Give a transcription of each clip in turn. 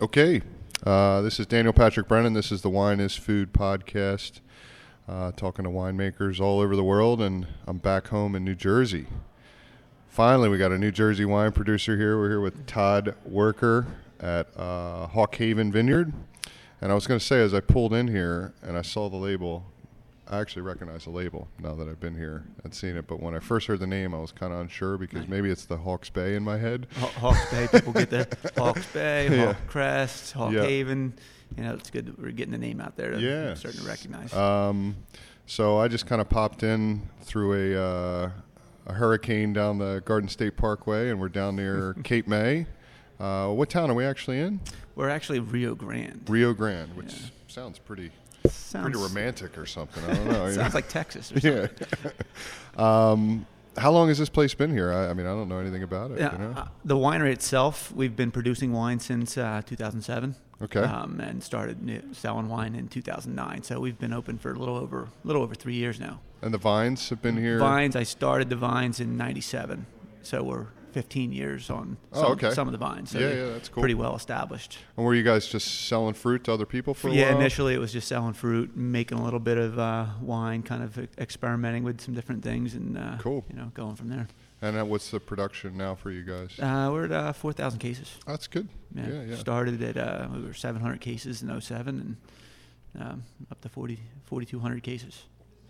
Okay, uh, this is Daniel Patrick Brennan. This is the Wine is Food podcast, uh, talking to winemakers all over the world, and I'm back home in New Jersey. Finally, we got a New Jersey wine producer here. We're here with Todd Wuerker at uh, Hawk Haven Vineyard. And I was going to say, as I pulled in here and I saw the label, I actually recognize the label now that I've been here and seen it. But when I first heard the name, I was kind of unsure because maybe it's the Hawke's Bay in my head. Haw- Hawke's Bay, people get the Hawke's Bay, Yeah. Hawk Crest, Hawk Yeah. Haven. You know, it's good that we're getting the name out there. That Yeah. starting to recognize. Um, so I just kind of popped in through a, uh, a hurricane down the Garden State Parkway, and we're down near Cape May. Uh, what town are we actually in? we're actually Rio Grande. Rio Grande, which Yeah. sounds pretty sounds, pretty romantic or something. I don't know. Sounds like Texas or something. yeah. um, how long has this place been here? I, I mean, I don't know anything about it. Yeah, you know? uh, the winery itself, we've been producing wine since uh, 2007. Okay. Um, and started selling wine in 2009. So we've been open for a little over little over three years now. and the vines have been here. Vines, I started the vines in '97, so we're 15 years on Oh, some, okay. some of the vines. So Yeah, yeah, that's cool. Pretty well established. And were you guys just selling fruit to other people for a yeah, initially it was just selling fruit, making a little bit of uh, wine, kind of experimenting with some different things, and uh, Cool. you know, going from there. And uh, what's the production now for you guys? Uh, we're at uh, 4,000 cases. That's good. Yeah, Yeah, yeah. Started at uh, we were 700 cases in 07 and um, up to 40, 4,200 cases.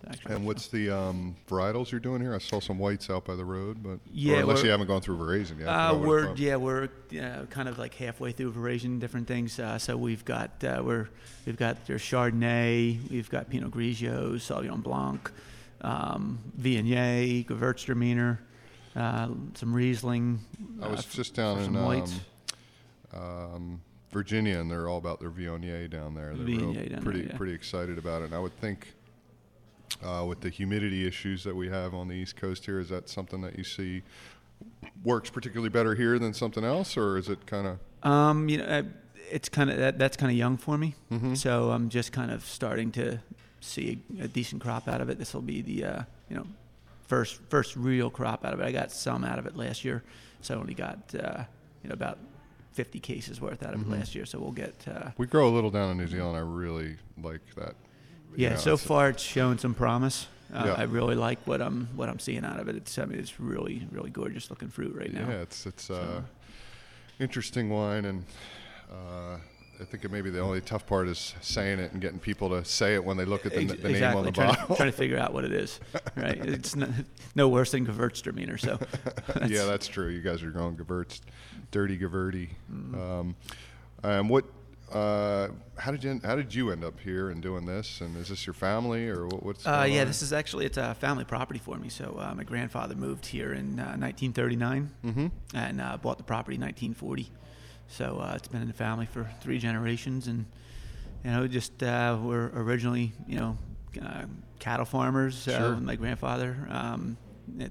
Actually. And what's the um, varietals you're doing here? I saw some whites out by the road, but Yeah, unless you haven't gone through Veraison yet. Uh, we're yeah we're uh, kind of like halfway through Veraison, different things. Uh, so we've got uh, we're we've got your Chardonnay, we've got Pinot Grigio, Sauvignon Blanc, um, Viognier, Gewürztraminer, uh, some Riesling. I uh, was f- just down in um, um, Virginia, and they're all about their Viognier down there. They're Viognier real, down there, pretty yeah. pretty excited about it. And I would think uh, with the humidity issues that we have on the East Coast here, is that something that you see works particularly better here than something else, or is it kind of Um, you know, uh, it's kind of that, that's kind of young for me. Mhm. So I'm just kind of starting to see a, a decent crop out of it. This will be the uh, you know first first real crop out of it. I got some out of it last year, so I only got uh, you know about 50 cases worth out of Mhm. it last year. So we'll get uh, we grow a little down in New Zealand? I really like that. Yeah. know, so far, it's shown some promise. Uh, Yeah. I really like what I'm what I'm seeing out of it. It's I mean it's really really gorgeous looking fruit right now. Yeah, it's it's uh, interesting wine, and uh, I think it maybe the only tough part is saying it and getting people to say it when they look at the, Ex- the name on the trying, bottle. To, trying to figure out what it is, right? It's no, no worse than Gewürztraminer. So, yeah, that's true. You guys are going Gewürz, dirty Gewürdi. Mm-hmm. Um, and what? Uh, how did you how did you end up here and doing this? And is this your family or what, what's? uh, yeah, on? this is actually it's a family property for me. So uh, my grandfather moved here in uh, 1939 Mhm. and uh, bought the property in 1940. So uh, it's been in the family for three generations, and you know, just uh, we're originally you know uh, cattle farmers. Uh, Sure. my grandfather um,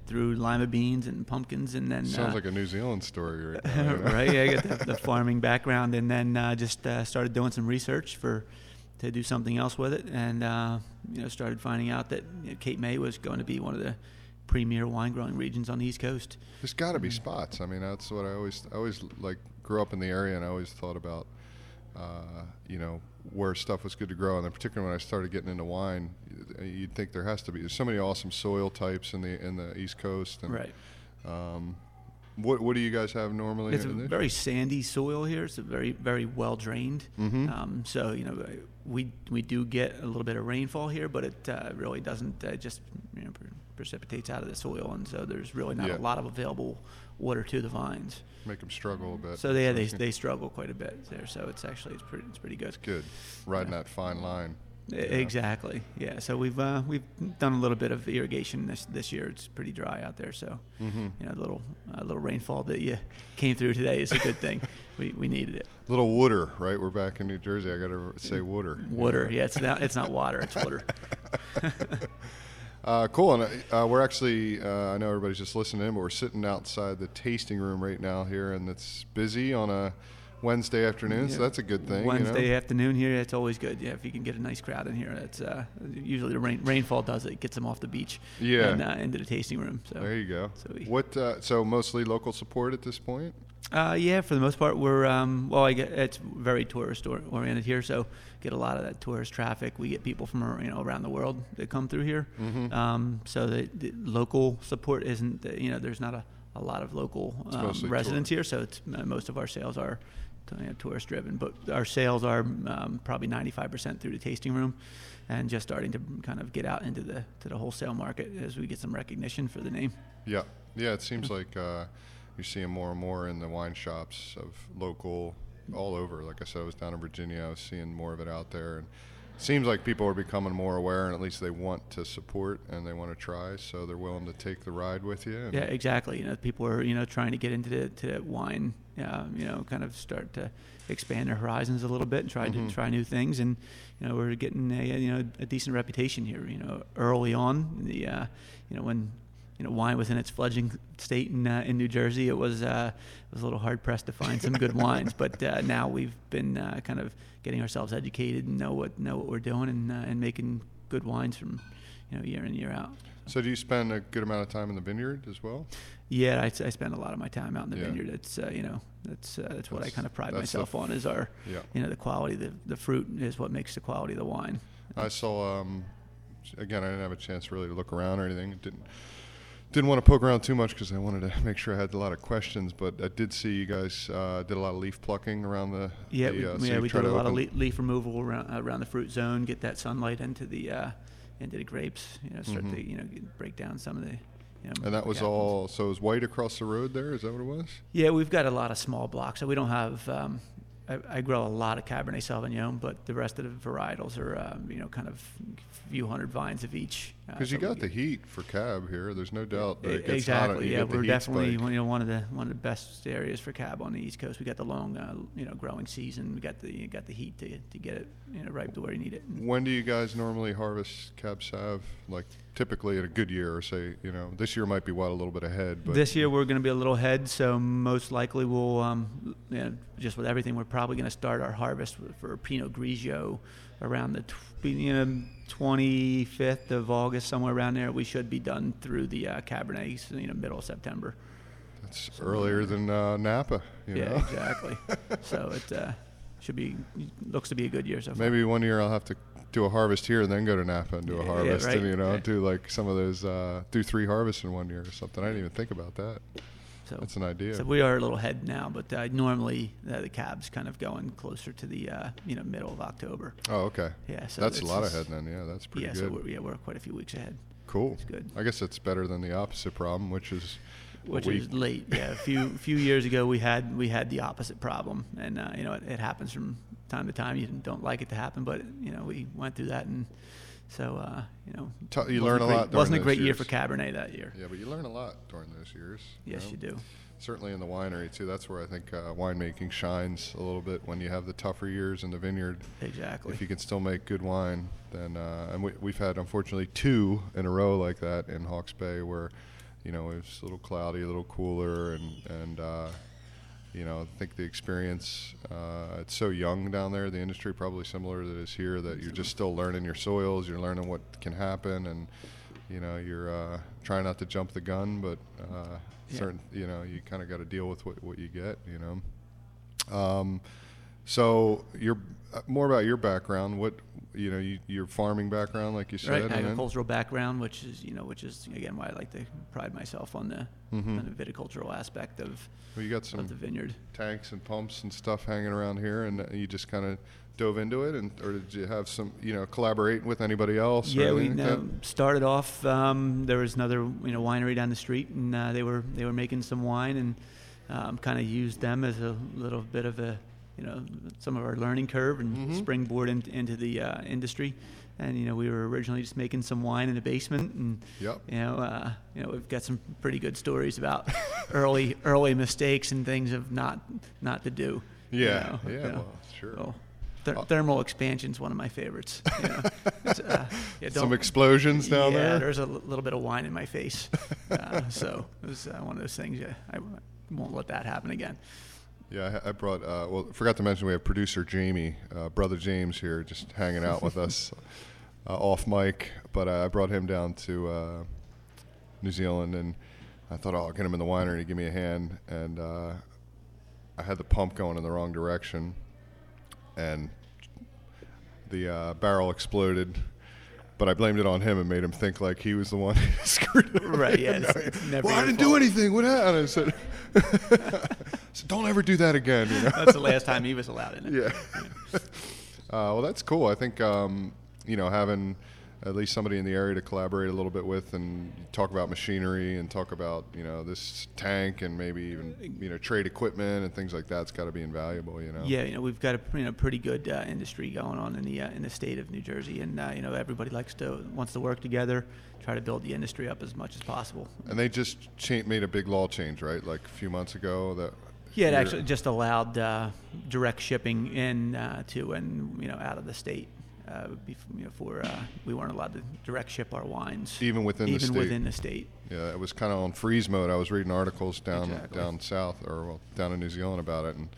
through lima beans and pumpkins, and then Sounds uh, like a New Zealand story right now. right. Yeah, I got the, the farming background, and then uh, just uh, started doing some research for to do something else with it, and uh, you know started finding out that you know, Cape May was going to be one of the premier wine growing regions on the East Coast. There's got to be spots. I mean, that's what I always, I always like grew up in the area, and I always thought about, uh, you know, where stuff was good to grow. And then particularly when I started getting into wine, you'd think there has to be. There's so many awesome soil types in the in the East Coast. And, Right. Um, what what do you guys have normally? It's a very sandy soil here. It's a very very well drained. Mm-hmm. Um, so you know we we do get a little bit of rainfall here, but it uh, really doesn't uh, just you know, pre- precipitates out of the soil, and so there's really not Yeah. a lot of available water to the vines. Make them struggle a bit. So they, they they struggle quite a bit there. So it's actually it's pretty it's pretty good. good riding that fine line. Yeah. Exactly. Yeah. So we've uh, we've done a little bit of irrigation this this year. It's pretty dry out there. So Mhm. you know, a little a little rainfall that you came through today is a good thing. we we needed it. Little water, right? We're back in New Jersey. I got to say water. Water. Yeah. It's not it's not water. It's water. Uh, cool. And uh, we're actually, uh, I know everybody's just listening in, but we're sitting outside the tasting room right now here, and it's busy on a Wednesday afternoon, so that's a good thing. Wednesday You know? afternoon here, it's always good. Yeah, if you can get a nice crowd in here, that's uh, usually the rain, rainfall does it. Gets them off the beach. Yeah. And uh, into the tasting room. So There you go. So we- what? Uh, so mostly local support at this point. Uh, yeah, for the most part, we're um, well. I get it's very tourist or- oriented here, so get a lot of that tourist traffic. We get people from you know around the world that come through here. Mhm. Um, so the, the local support isn't you know there's not a, a lot of local um, residents here, so it's uh, most of our sales are you know, tourist driven. But our sales are um, probably 95% through the tasting room, and just starting to kind of get out into the to the wholesale market as we get some recognition for the name. Yeah, yeah. It seems like uh, you're them more and more in the wine shops of local all over. Like I said, I was down in Virginia. I was seeing more of it out there, and it seems like people are becoming more aware, and at least they want to support and they want to try, so they're willing to take the ride with you. Yeah, exactly. You know, people are you know trying to get into the, to wine, um, you know, kind of start to expand their horizons a little bit and try Mhm. to try new things. And you know, we're getting a you know a decent reputation here. You know, early on, the uh, you know when you know wine was in its fledgling state in uh, in New Jersey, it was uh, it was a little hard pressed to find some good wines. But uh, now we've been uh, kind of getting ourselves educated and know what know what we're doing and uh, and making good wines from you know year in year out. So, do you spend a good amount of time in the vineyard as well? Yeah, I, I spend a lot of my time out in the Yeah. vineyard. It's uh, you know that's uh, that's what I kind of pride that's the myself on is our Yeah. you know the quality the the fruit is what makes the quality of the wine. I saw. Um, again, I didn't have a chance really to look around or anything. Didn't didn't want to poke around too much because I wanted to make sure I had a lot of questions. But I did see you guys uh, did a lot of leaf plucking around the. Yeah, the, we, uh, so yeah, we did a lot of le- leaf removal around around the fruit zone, get that sunlight into the uh, into the grapes. You know, start Mhm. to you know break down some of the. You know, And that was all. So it was white across the road there. Is that what it was? Yeah, we've got a lot of small blocks, so we don't have. Um, I, I grow a lot of Cabernet Sauvignon, but the rest of the varietals are, um, you know, kind of few hundred vines of each. Because you got the heat for cab here. There's no doubt that it gets exactly. hot. Yeah, the we're definitely spike. you know one of the one of the best areas for cab on the East Coast. We got the long uh, you know growing season. We got the got the heat to to get it you know right to where you need it. When do you guys normally harvest cab sav? Like typically in a good year, or say you know this year might be what a little bit ahead, but this year we're going to be a little ahead, so most likely we'll um, you know, just with everything we're probably going to start our harvest for Pinot Grigio around the tw- you know, 25th of August somewhere around there. We should be done through the uh, Cabernet you know middle of September. it's earlier than uh, Napa. You yeah, know? exactly. so it uh, should be looks to be a good year so far. Maybe one year I'll have to do a harvest here and then go to Napa and do Yeah, a yeah, harvest, right. and you know Yeah. do like some of those uh, do three harvests in one year or something. I didn't even think about that. So, That's an idea. so we are a little ahead now, but uh, normally uh, the cab's kind of going closer to the uh, you know middle of October. oh, okay. Yeah, so that's a lot ahead then. Yeah, that's pretty yeah, good. so we're, yeah, we're quite a few weeks ahead, cool. it's good. I guess that's better than the opposite problem, which is which is late. Yeah, a few few years ago we had we had the opposite problem, and uh, you know it, it happens from time to time. You don't like it to happen, but you know we went through that, and so uh, you know T- you learn a great- lot during Wasn't a great year years. for Cabernet that year. Yeah, but you learn a lot during those years. Yes, know? you do. Certainly in the winery too. That's where I think uh, winemaking shines a little bit when you have the tougher years in the vineyard. Exactly. If you can still make good wine, then uh, and we, we've had unfortunately two in a row like that in Hawke's Bay, where you know it was a little cloudy, a little cooler, and and uh, you know I think the experience uh, it's so young down there. The industry probably similar to that is here that you're just still learning your soils, you're learning what can happen, and you know you're uh, trying not to jump the gun, but uh, Yeah. certain you know you kind of got to deal with what what you get, you know. Um, so you're more about your background. What you know, you, your farming background, like you said. right agricultural background, which is you know which is again why I like to pride myself on the, Mhm. on the viticultural aspect of Well, you got some of the vineyard. tanks and pumps and stuff hanging around here, and you just kind of dove into it, and or did you have some, you know, collaborate with anybody else? Yeah, we like uh, started off. Um, there was another you know winery down the street, and uh, they were they were making some wine, and um, kind of used them as a little bit of a you know some of our learning curve and Mhm. springboard in, into the uh, industry. And you know we were originally just making some wine in the basement, and Yep. you know uh, you know we've got some pretty good stories about early early mistakes and things of not not to do. you Yeah, know, yeah, you know. well, sure. Uh, thermal expansion's one of my favorites. You know. Uh, yeah, Some explosions down yeah, there. there's a l- little bit of wine in my face. uh, so it was uh, one of those things. Yeah, I w- won't let that happen again. Yeah, I, I brought. Uh, well, forgot to mention we have producer Jamie, uh, brother James here, just hanging out with us uh, off mic. But uh, I brought him down to uh, New Zealand, and I thought, oh, I'll get him in the winery to give me a hand. And uh, I had the pump going in the wrong direction, and the uh, barrel exploded. But I blamed it on him and made him think like he was the one who screwed it. up. Right, yeah, it's- it's well, I didn't do anything. What happened? I said, Said, don't ever do that again. You know? That's the last time he was allowed in it. Yeah. uh, well, that's cool. I think um, you know having at least somebody in the area to collaborate a little bit with and talk about machinery and talk about you know this tank and maybe even you know trade equipment and things like that's got to be invaluable. You know. Yeah, you know we've got a you know pretty good uh, industry going on in the uh, in the state of New Jersey, and uh, you know everybody likes to wants to work together, try to build the industry up as much as possible. And they just cha- made a big law change, right? Like a few months ago. That Yeah, it actually just allowed uh, direct shipping in uh, to and you know out of the state. Uh, bef- you know, for uh, we weren't allowed to direct ship our wines, even within the even state. within the state. Yeah, it was kind of on freeze mode. I was reading articles down Exactly. down south or well down in New Zealand about it, and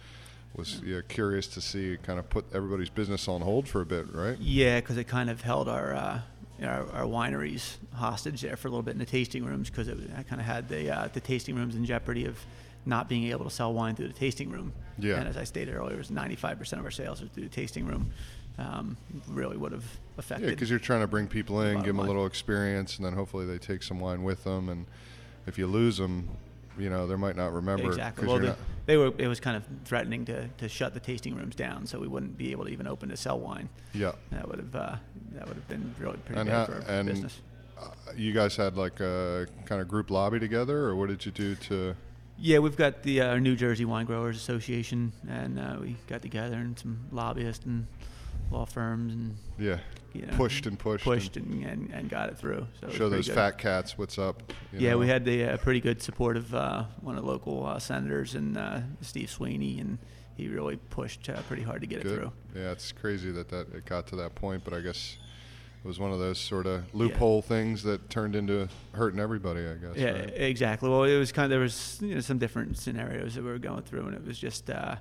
was yeah, curious to see kind of put everybody's business on hold for a bit, right? Yeah, because it kind of held our, uh, our our wineries hostage there for a little bit in the tasting rooms because it I kind of had the uh, the tasting rooms in jeopardy of not being able to sell wine through the tasting room. Yeah. And as I stated earlier, it was 95% of our sales are through the tasting room. Um, really would have affected. Yeah, because you're trying to bring people in, give them a little experience, and then hopefully they take some wine with them. And if you lose them, you know they might not remember. Exactly. Well, they, they were. It was kind of threatening to, to shut the tasting rooms down, so we wouldn't be able to even open to sell wine. yeah. That would have uh, that would have been really pretty And bad for our and- business. Uh, you guys had like a kind of group lobby together, or what did you do to? Yeah, we've got the uh, New Jersey Wine Growers Association, and uh, we got together and some lobbyists and law firms, and Yeah, you know, pushed and pushed. pushed and and, and, got it through. So it show those good. fat cats what's up. you Yeah, we had the uh, pretty good support of uh, one of the local uh, senators and uh, Steve Sweeney, and he really pushed uh, pretty hard to get it through. Yeah, it's crazy that, that it got to that point, but I guess it was one of those sort of loophole things that turned into hurting everybody. I guess. Yeah, right? exactly. Well, it was kind of there was you know, some different scenarios that we were going through, and it was just uh,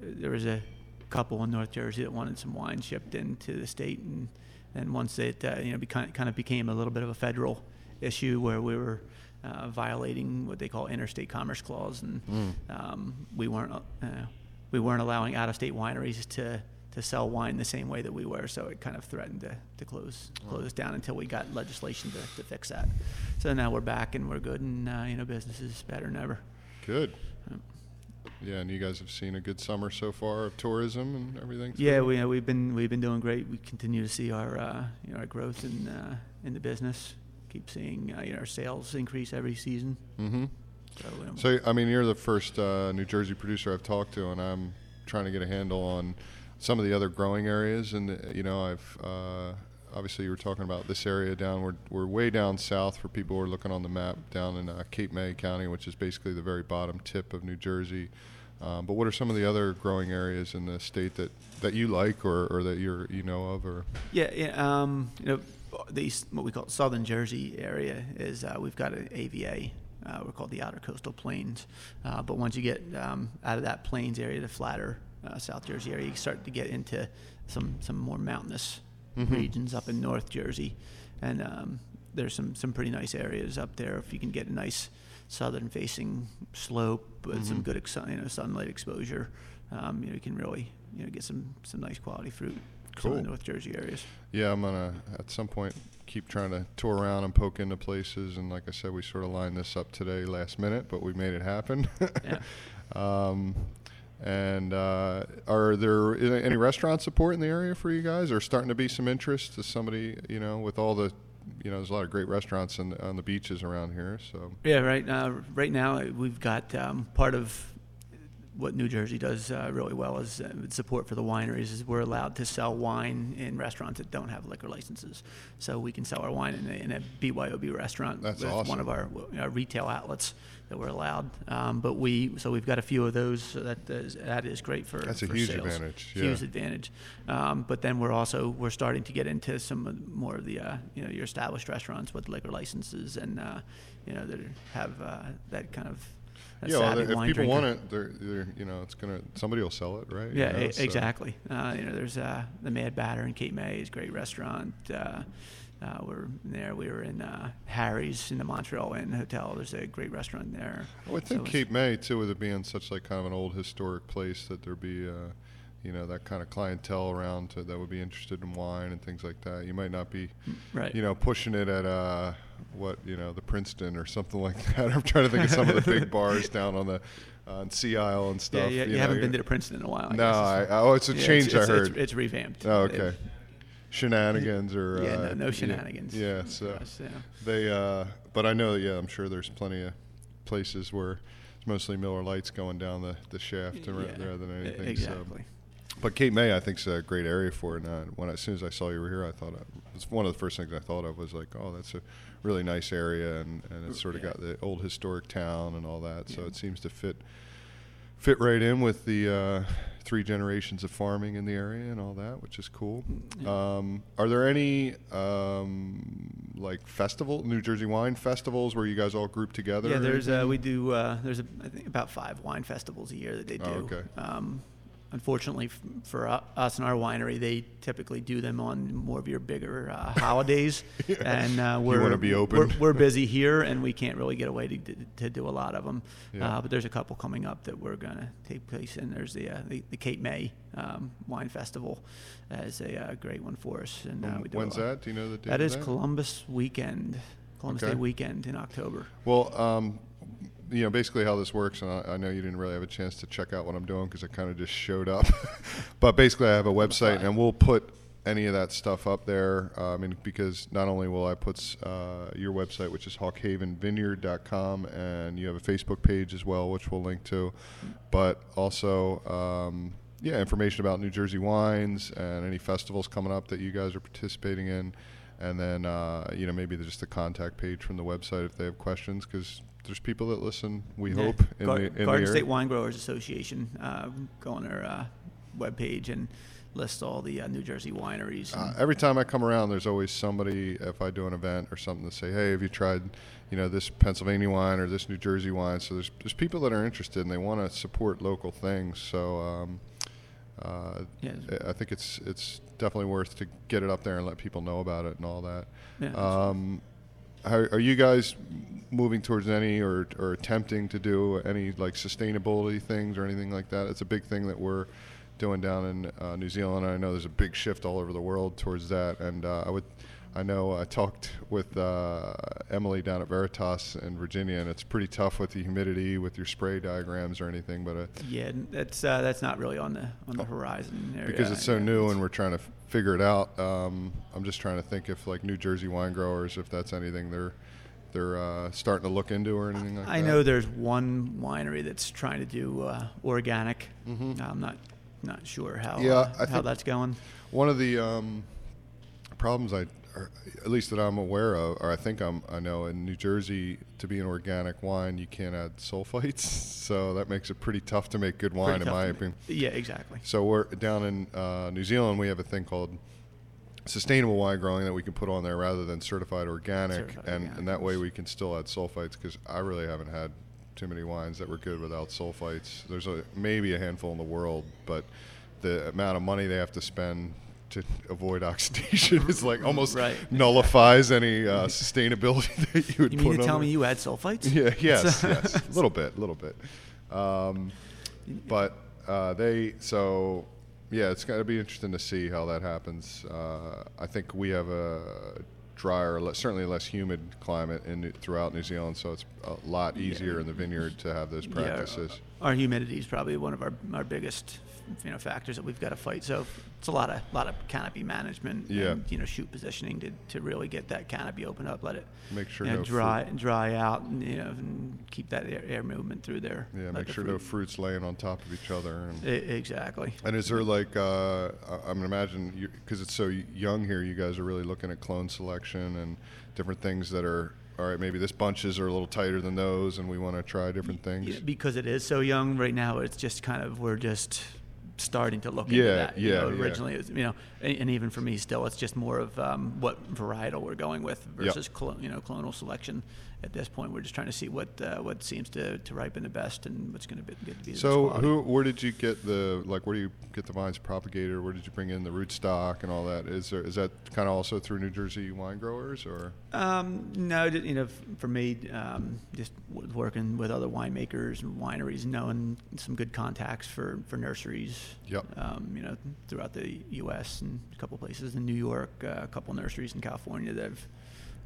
there was a couple in North Jersey that wanted some wine shipped into the state, and and once it uh, you know beca- kind of became a little bit of a federal issue where we were uh, violating what they call interstate commerce clause, and Mm. um, we weren't uh, we weren't allowing out-of-state wineries to to sell wine the same way that we were, so it kind of threatened to, to close close down until we got legislation to, to fix that. So now we're back and we're good, and uh, you know business is better than ever. Good. Yep. Yeah, and you guys have seen a good summer so far of tourism and everything. Yeah, we uh, we've been we've been doing great. We continue to see our uh, you know our growth in uh, in the business. Keep seeing uh, you know our sales increase every season. Mm-hmm. So, um, So I mean, you're the first uh, New Jersey producer I've talked to, and I'm trying to get a handle on some of the other growing areas. And uh, you know, I've uh, obviously you were talking about this area down. We're we're way down south for people who are looking on the map down in uh, Cape May County, which is basically the very bottom tip of New Jersey. Um, but what are some of the other growing areas in the state that, that you like or, or that you're you know of or Yeah. Um, you know, the east, what we call Southern Jersey area is uh, we've got an AVA. Uh, we're called the Outer Coastal Plains. Uh, but once you get um, out of that plains area, the flatter uh, South Jersey area, you start to get into some some more mountainous Mhm. regions up in North Jersey, and um, there's some some pretty nice areas up there. If you can get a nice southern facing slope with some Mhm. good ex- you know sunlight exposure, um, you know you can really you know get some some nice quality fruit. Some of the Cool. North Jersey areas. Yeah, I'm gonna at some point keep trying to tour around and poke into places. And like I said, we sort of lined this up today last minute, but we made it happen. Yeah. um, and uh, are there any restaurant support in the area for you guys? Or starting to be some interest? to somebody you know with all the you know there's a lot of great restaurants in, on the beaches around here. So Yeah, right. Uh, right now, we've got um, part of what New Jersey does uh, really well is uh, support for the wineries. Is we're allowed to sell wine in restaurants that don't have liquor licenses, so we can sell our wine in a, in a BYOB restaurant That's with awesome. one of our uh, retail outlets that we're allowed. Um, but we so we've got a few of those. So that is, that is great for That's a for huge sales. advantage, Huge advantage. Um, but then we're also we're starting to get into some more of the uh, you know your established restaurants with liquor licenses and uh, you know that have uh, that kind of yeah, well, if people drinker. want it, they're, they're you know it's gonna somebody will sell it, right? You Yeah, know, e- so- exactly. Uh, you know, there's uh, the Mad Batter in Cape May is a great restaurant. Uh, Uh, we're there. We were in uh, Harry's in the Montreal Inn Hotel. There's a great restaurant there. Well, I So think it's- Cape May too, with it being such like kind of an old historic place, that there'd be, uh, you know, that kind of clientele around to, that would be interested in wine and things like that. You might not be, Right. you know, pushing it at uh, what you know, the Princeton or something like that. I'm trying to think of some of the big bars down on the on Sea Isle and stuff. yeah, you, know, haven't been to Princeton in a while. I no, guess. I, oh, it's a Yeah, change. it's, I heard. It's, it's revamped. oh, They've- okay. Shenanigans or Yeah, uh, no, no shenanigans. Yeah, for so us, yeah. they, uh, but I know, yeah, I'm sure there's plenty of places where it's mostly Miller Lights going down the, the shaft Yeah, rather than anything. Exactly. So. But Cape May, I think, is a great area for it. And uh, when as soon as I saw you were here, I thought uh, it's one of the first things I thought of was like, oh, that's a really nice area, and, and it's sort of Yeah. got the old historic town and all that. So Yeah. it seems to fit fit right in with the uh, three generations of farming in the area and all that, which is cool. Yeah. Um, are there any um, like festival, New Jersey wine festivals, where you guys all group together? Yeah, there's uh, we do uh, there's a, I think about five wine festivals a year that they do. Oh, okay. Um, unfortunately f- for u- us and our winery, they typically do them on more of your bigger uh, holidays, Yeah. and uh, we're We're, we're busy here, and we can't really get away to, to, to do a lot of them. Yeah. Uh, but there's a couple coming up that we're gonna take place in. There's the uh, the, the Cape May um, Wine Festival as a uh, great one for us, and uh, Um, we do When's that? Do you know the date? That Columbus weekend, Columbus Okay. Day weekend in October. Well, um, you know, basically how this works, and I, I know you didn't really have a chance to check out what I'm doing because I kind of just showed up. but basically, I have a website, and we'll put any of that stuff up there. Uh, I mean, because not only will I put uh, your website, which is hawkhavenvineyard.com, and you have a Facebook page as well, which we'll link to, but also. Um, yeah, information about New Jersey wines and any festivals coming up that you guys are participating in, and then uh, you know maybe just a contact page from the website if they have questions because there's people that listen. We Yeah. hope in Gar- the in Garden the State. Wine Growers Association. Uh, go on their uh, webpage and list all the uh, New Jersey wineries. Uh, every time I come around, there's always somebody. If I do an event or something, to say, "Hey, have you tried, you know, this Pennsylvania wine or this New Jersey wine?" So there's there's people that are interested and they want to support local things. So um, uh, Yeah. I- think it's it's definitely worth to get it up there and let people know about it and all that. Yeah, Um, how, are you guys moving towards any or, or attempting to do any like sustainability things or anything like that? It's a big thing that we're doing down in uh, New Zealand. I know there's a big shift all over the world towards that, and uh, I would. I know I talked with uh, Emily down at Veritas in Virginia, and it's pretty tough with the humidity, with your spray diagrams or anything. But uh, yeah, that's uh, that's not really on the on the horizon area. Oh. because it's so yeah. new and we're trying to f- figure it out. Um, I'm just trying to think if like New Jersey wine growers, if that's anything they're they're uh, starting to look into or anything like I that. I know there's one winery that's trying to do uh, organic. Mhm. I'm not not sure how Yeah, uh, how that's going. One of the um, problems I, or at least that I'm aware of, or I think I'm, I know in New Jersey, to be an organic wine, you can't add sulfites, so that makes it pretty tough to make good wine, Pretty in my make. opinion. Yeah, exactly. So we're down in uh, New Zealand. We have a thing called sustainable wine growing that we can put on there rather than certified organic, Certified and, organic. and that way we can still add sulfites because I really haven't had too many wines that were good without sulfites. There's a maybe a handful in the world, but the amount of money they have to spend to avoid oxidation is like almost Right. nullifies any uh, sustainability that you would You mean to tell there. me you add sulfites? Yeah. Yes. Yes. A little bit. A little bit. Um, but uh, they so yeah, it's going to be interesting to see how that happens. Uh, I think we have a drier, le- certainly less humid climate in throughout New Zealand, so it's a lot easier in the vineyard to have those Yeah, practices. our humidity is probably one of our, our biggest you know factors that we've got to fight. So it's a lot of lot of canopy management. Yeah. And, you know, shoot positioning to, to really get that canopy open up, let it Make sure you know, no dry dry out, and you know, and keep that air, air movement through there. Yeah, make the sure no fruits laying on top of each other. And, exactly. and is there like uh, I'm gonna imagine because it's so young here, you guys are really looking at clone selection and different things that are all right. Maybe this bunches are a little tighter than those, and we want to try different things. Yeah, because it is so young right now. It's just kind of we're just starting to look into that. you yeah, know, yeah. Originally, it was, you know, and, even for me, still, it's just more of um, what varietal we're going with Yep. versus clo- you know clonal selection. at this point, we're just trying to see what uh, what seems to, to ripen the best and what's going to be get to be the So, who, where did you get the like? Where do you get the vines propagated? Where did you bring in the rootstock and all that? Is there is that kind of also through New Jersey wine growers or? Um, no, you know, for me, um, just working with other winemakers and wineries, knowing some good contacts for, for nurseries. Yep. Um, you know, throughout the U.S. a couple places in New York, uh, a couple nurseries in California that I've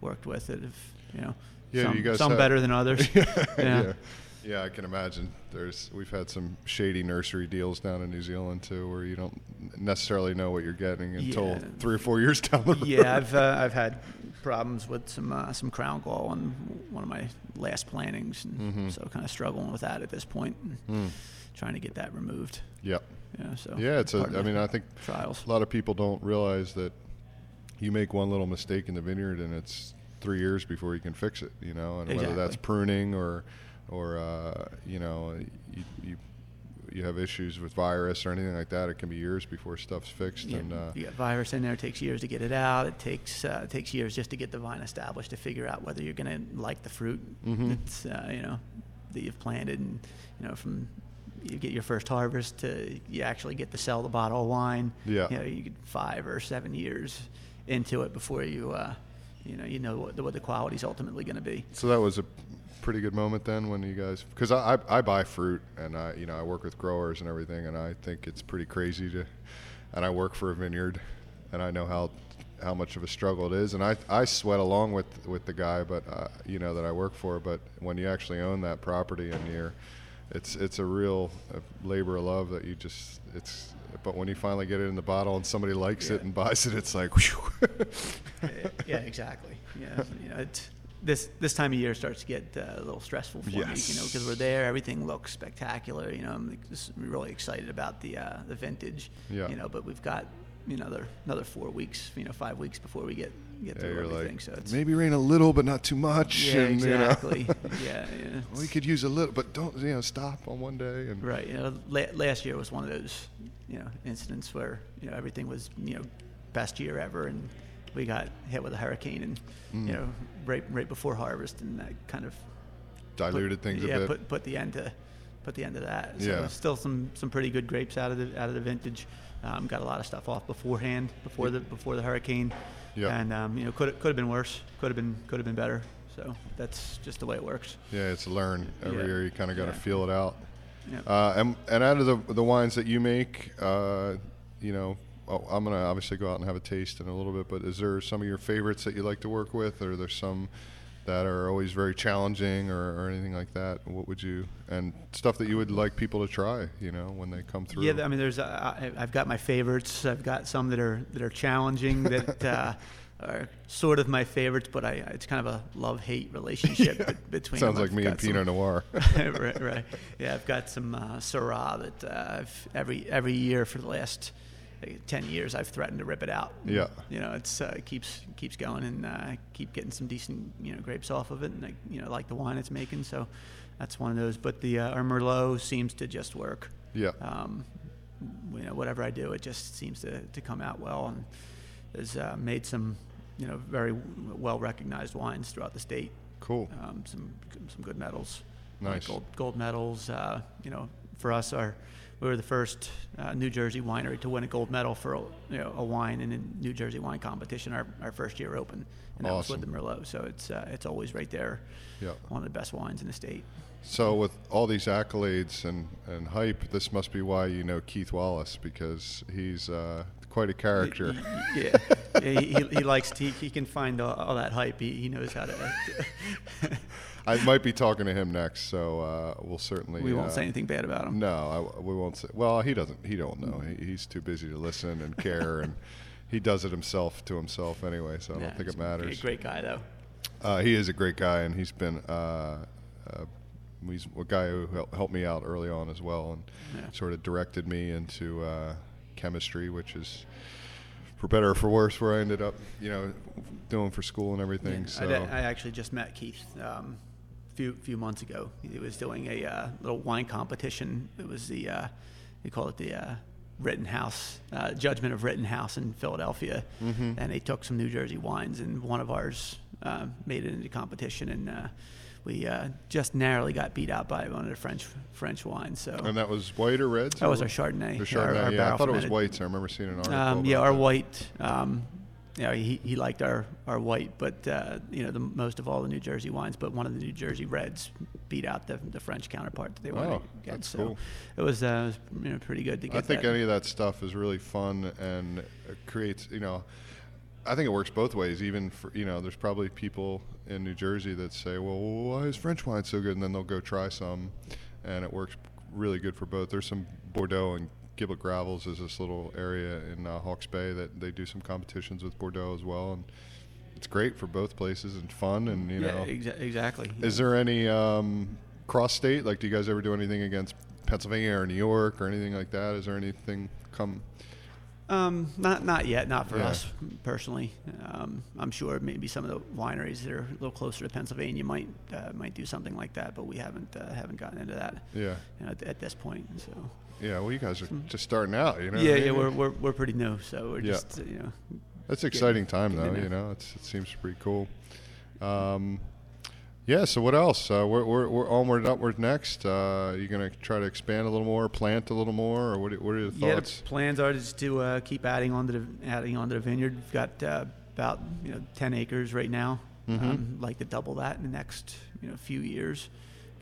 worked with that have, you know, Yeah, some, you guys some have- better than others. yeah, Yeah. yeah, yeah. I can imagine. There's we've had some shady nursery deals down in New Zealand too, where you don't necessarily know what you're getting until Yeah. three or four years down the road. yeah, I've uh, I've had problems with some uh, some crown gall on one of my last plantings, and Mhm. so kind of struggling with that at this point, and Mm. trying to get that removed. Yep. Yeah, so Yeah, it's a. I mean, I think trials. a lot of people don't realize that you make one little mistake in the vineyard and it's three years before you can fix it. You know, and whether that's pruning or, or uh, you know, you, you you have issues with virus or anything like that, it can be years before stuff's fixed. Yeah, And uh, you got virus in there. It takes years to get it out. It takes uh, it takes years just to get the vine established to figure out whether you're going to like the fruit. mm-hmm. It's uh, you know that you've planted, and you know from you get your first harvest to you actually get to sell the bottle of wine. Yeah. You know, you get five or seven years into it before you uh, you know you know what the, what the quality's ultimately going to be. So that was a pretty good moment then when you guys, because I, I I buy fruit and I you know I work with growers and everything and I think it's pretty crazy to, and I work for a vineyard, and I know how how much of a struggle it is and I I sweat along with with the guy but uh, you know that I work for but when you actually own that property and you're it's it's a real uh, labor of love that you just it's but when you finally get it in the bottle and somebody likes it and buys it it's like whew. yeah, exactly. Yeah, you know, it's, this this time of year starts to get uh, a little stressful for me, you know, because we're there, everything looks spectacular. You know, I'm just really excited about the uh, the vintage. Yeah. You know, but we've got you know another another four weeks, you know, five weeks before we get get Yeah, through everything. like so it's maybe rain a little but not too much yeah, and, you know. exactly. yeah, yeah. We could use a little, but don't you know stop on one day and Right. You know, la- last year was one of those, you know, incidents where you know everything was you know best year ever, and we got hit with a hurricane, and Mm. you know right right before harvest, and that kind of diluted put, things yeah, a bit. Yeah, put put the end to put the end to that. So Yeah. still some some pretty good grapes out of the out of the vintage. Um, got a lot of stuff off beforehand before the before the hurricane. Yeah. And um, you know could could have been worse. Could have been could have been better. So that's just the way it works. yeah, it's a learn every Yeah. year. You kind of got to Yeah. feel it out. Yeah. Uh, and and out of the the wines that you make, uh, you know, oh, I'm gonna obviously go out and have a taste in a little bit. But is there some of your favorites that you like to work with, or there's some that are always very challenging, or, or anything like that? What would you and stuff that you would like people to try? You know, when they come through. Yeah, I mean, there's uh, I- I've got my favorites. I've got some that are that are challenging that uh, are sort of my favorites, but I it's kind of a love hate relationship Yeah. be- between. Sounds them. like I've me and got some- Pinot Noir. right, right. Yeah, I've got some uh, Syrah that uh, I've, every every year for the last ten years I've threatened to rip it out. Yeah. You know, it's uh, it keeps keeps going and uh, keep getting some decent you know grapes off of it, and I, you know like the wine it's making. So that's one of those. But the uh, our Merlot seems to just work. Yeah. Um, you know, whatever I do, it just seems to, to come out well, and has uh, made some you know very well recognized wines throughout the state Cool. um, some some good medals. Nice. gold, gold medals. Uh, you know, for us, our we were the first uh, New Jersey winery to win a gold medal for a, you know, a wine in a New Jersey wine competition. Our, our first year open, and that Awesome. was with the Merlot. So it's uh, it's always right there. Yeah. One of the best wines in the state. So with all these accolades and, and hype, this must be why you know Keith Wallace because he's uh, quite a character. Yeah, yeah he, he, he likes to, he, he can find all, all that hype. He, he knows how to. I might be talking to him next, so uh, we'll certainly. we won't uh, say anything bad about him. No, I, we won't say. Well, he doesn't. He don't know. He, he's too busy to listen and care, and he does it himself to himself anyway. So I don't think it matters. A great guy though. Uh, he is a great guy, and he's been uh, uh, he's a guy who helped me out early on as well, and Yeah. sort of directed me into uh, chemistry, which is for better or for worse, where I ended up, you know, doing for school and everything. Yeah, so I, I actually just met Keith um, few few months ago. He was doing a uh, little wine competition. It was the uh, they call it the uh, Rittenhouse uh, Judgment of Rittenhouse in Philadelphia, Mm-hmm. and they took some New Jersey wines, and one of ours uh, made it into competition, and uh, we uh, just narrowly got beat out by one of the French French wines. So And that was white or red? that was our Chardonnay. The our- Chardonnay. our yeah, I thought it was fermented. whites. I remember seeing an article. Um, yeah, our that. white. Um, you know, he, he liked our, our white, but uh, you know the most of all the New Jersey wines. But one of the New Jersey reds beat out the, the French counterpart that they wanted Oh, to get. that's so cool. it was, uh, it was you know, pretty good to get. I think that. any of that stuff is really fun and creates, you know, I think it works both ways. Even for, you know, there's probably people in New Jersey that say, well, why is French wine so good? And then they'll go try some and it works really good for both. There's some Bordeaux and Gimblett Gravels is this little area in uh, Hawke's Bay that they do some competitions with Bordeaux as well. And it's great for both places and fun. And, you yeah, know, exa- exactly. is there any um, cross state? Like, do you guys ever do anything against Pennsylvania or New York or anything like that? Is there anything come? Um, not not yet, not for Yeah. us personally. Um, I'm sure maybe some of the wineries that are a little closer to Pennsylvania might uh, might do something like that, but we haven't uh, haven't gotten into that Yeah, you know, at, at this point. So yeah. Well, you guys are just starting out. You know. yeah, I yeah, we're, we're we're pretty new, so we're Yeah. just you know That's exciting time though. You know, it's, it seems pretty cool. Um, yeah. So what else? Uh, we're, we're, we're onward, upward. Next, uh, you gonna try to expand a little more, plant a little more, or what? Are, what are your thoughts? yeah. The plans are just to uh, keep adding on to the adding on to the vineyard. We've got uh, about you know 10 acres right now. Mm-hmm. Um, like to double that in the next you know few years.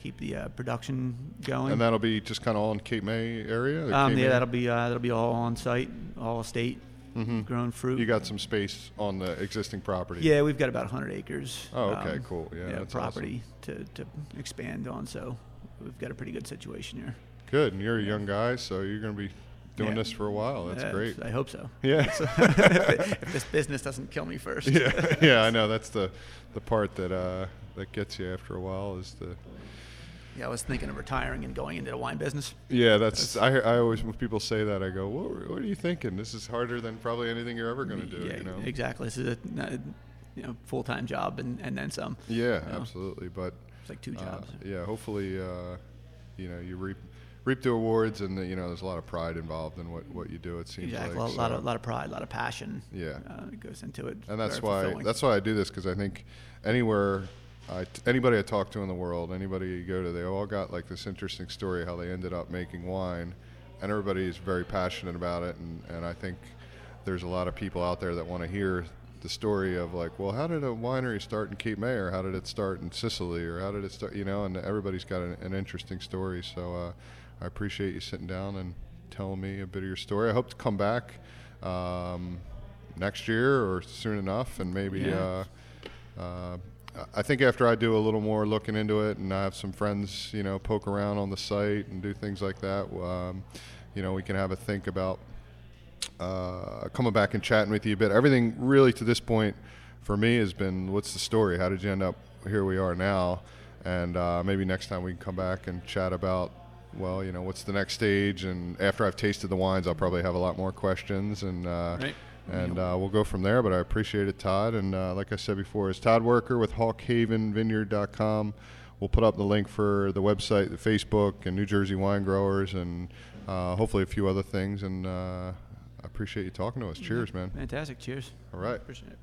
Keep the uh, production going. and that'll be just kind of all in Cape May area. Um, Cape yeah, May? that'll be uh, that'll be all on site, all estate Mhm. grown fruit. You got some space on the existing property. yeah, we've got about 100 acres. Oh, okay, um, cool. Yeah, that's property to, to expand on. So we've got a pretty good situation here. Good, and you're a young guy, so you're going to be doing Yeah. this for a while. That's Uh, great. I hope so. Yeah. If, if this business doesn't kill me first. yeah, yeah, I know. That's the the part that uh, that gets you after a while is the. Yeah, I was thinking of retiring and going into the wine business. Yeah, that's. I, I always when people say that, I go, "What, what are you thinking? This is harder than probably anything you're ever going to do." yeah, you know. exactly. This is a uh, you know full time job and, and then some. Yeah, you know. absolutely. But It's like two uh, jobs. yeah, hopefully, uh, you know, you reap reap the awards, and the, you know, there's a lot of pride involved in what, what you do. It seems exactly. like a lot, so- of, lot of pride, a lot of passion. Yeah. uh, goes into it. and that's why fulfilling. that's why I do this because I think anywhere I, anybody I talk to in the world, anybody you go to, they all got like this interesting story how they ended up making wine, and everybody's very passionate about it, and, and I think there's a lot of people out there that want to hear the story of like, well, how did a winery start in Cape May, or how did it start in Sicily, or how did it start, you know? And everybody's got an, an interesting story. So uh, I appreciate you sitting down and telling me a bit of your story. I hope to come back um, next year or soon enough, and maybe. Yeah. Uh, uh, I think after I do a little more looking into it, and I have some friends, you know, poke around on the site and do things like that, um, you know, we can have a think about uh, coming back and chatting with you a bit. Everything really to this point for me has been what's the story? How did you end up here we are now? And uh, maybe next time we can come back and chat about, well, you know, what's the next stage? And after I've tasted the wines, I'll probably have a lot more questions and. Uh, Right. And uh, we'll go from there. But I appreciate it, Todd. And uh, like I said before, it's Todd Wuerker with HawkhavenVineyard.com. We'll put up the link for the website, the Facebook, and New Jersey Wine Growers, and uh, hopefully a few other things. And uh, I appreciate you talking to us. Cheers, man. Fantastic. Cheers. All right. Appreciate it.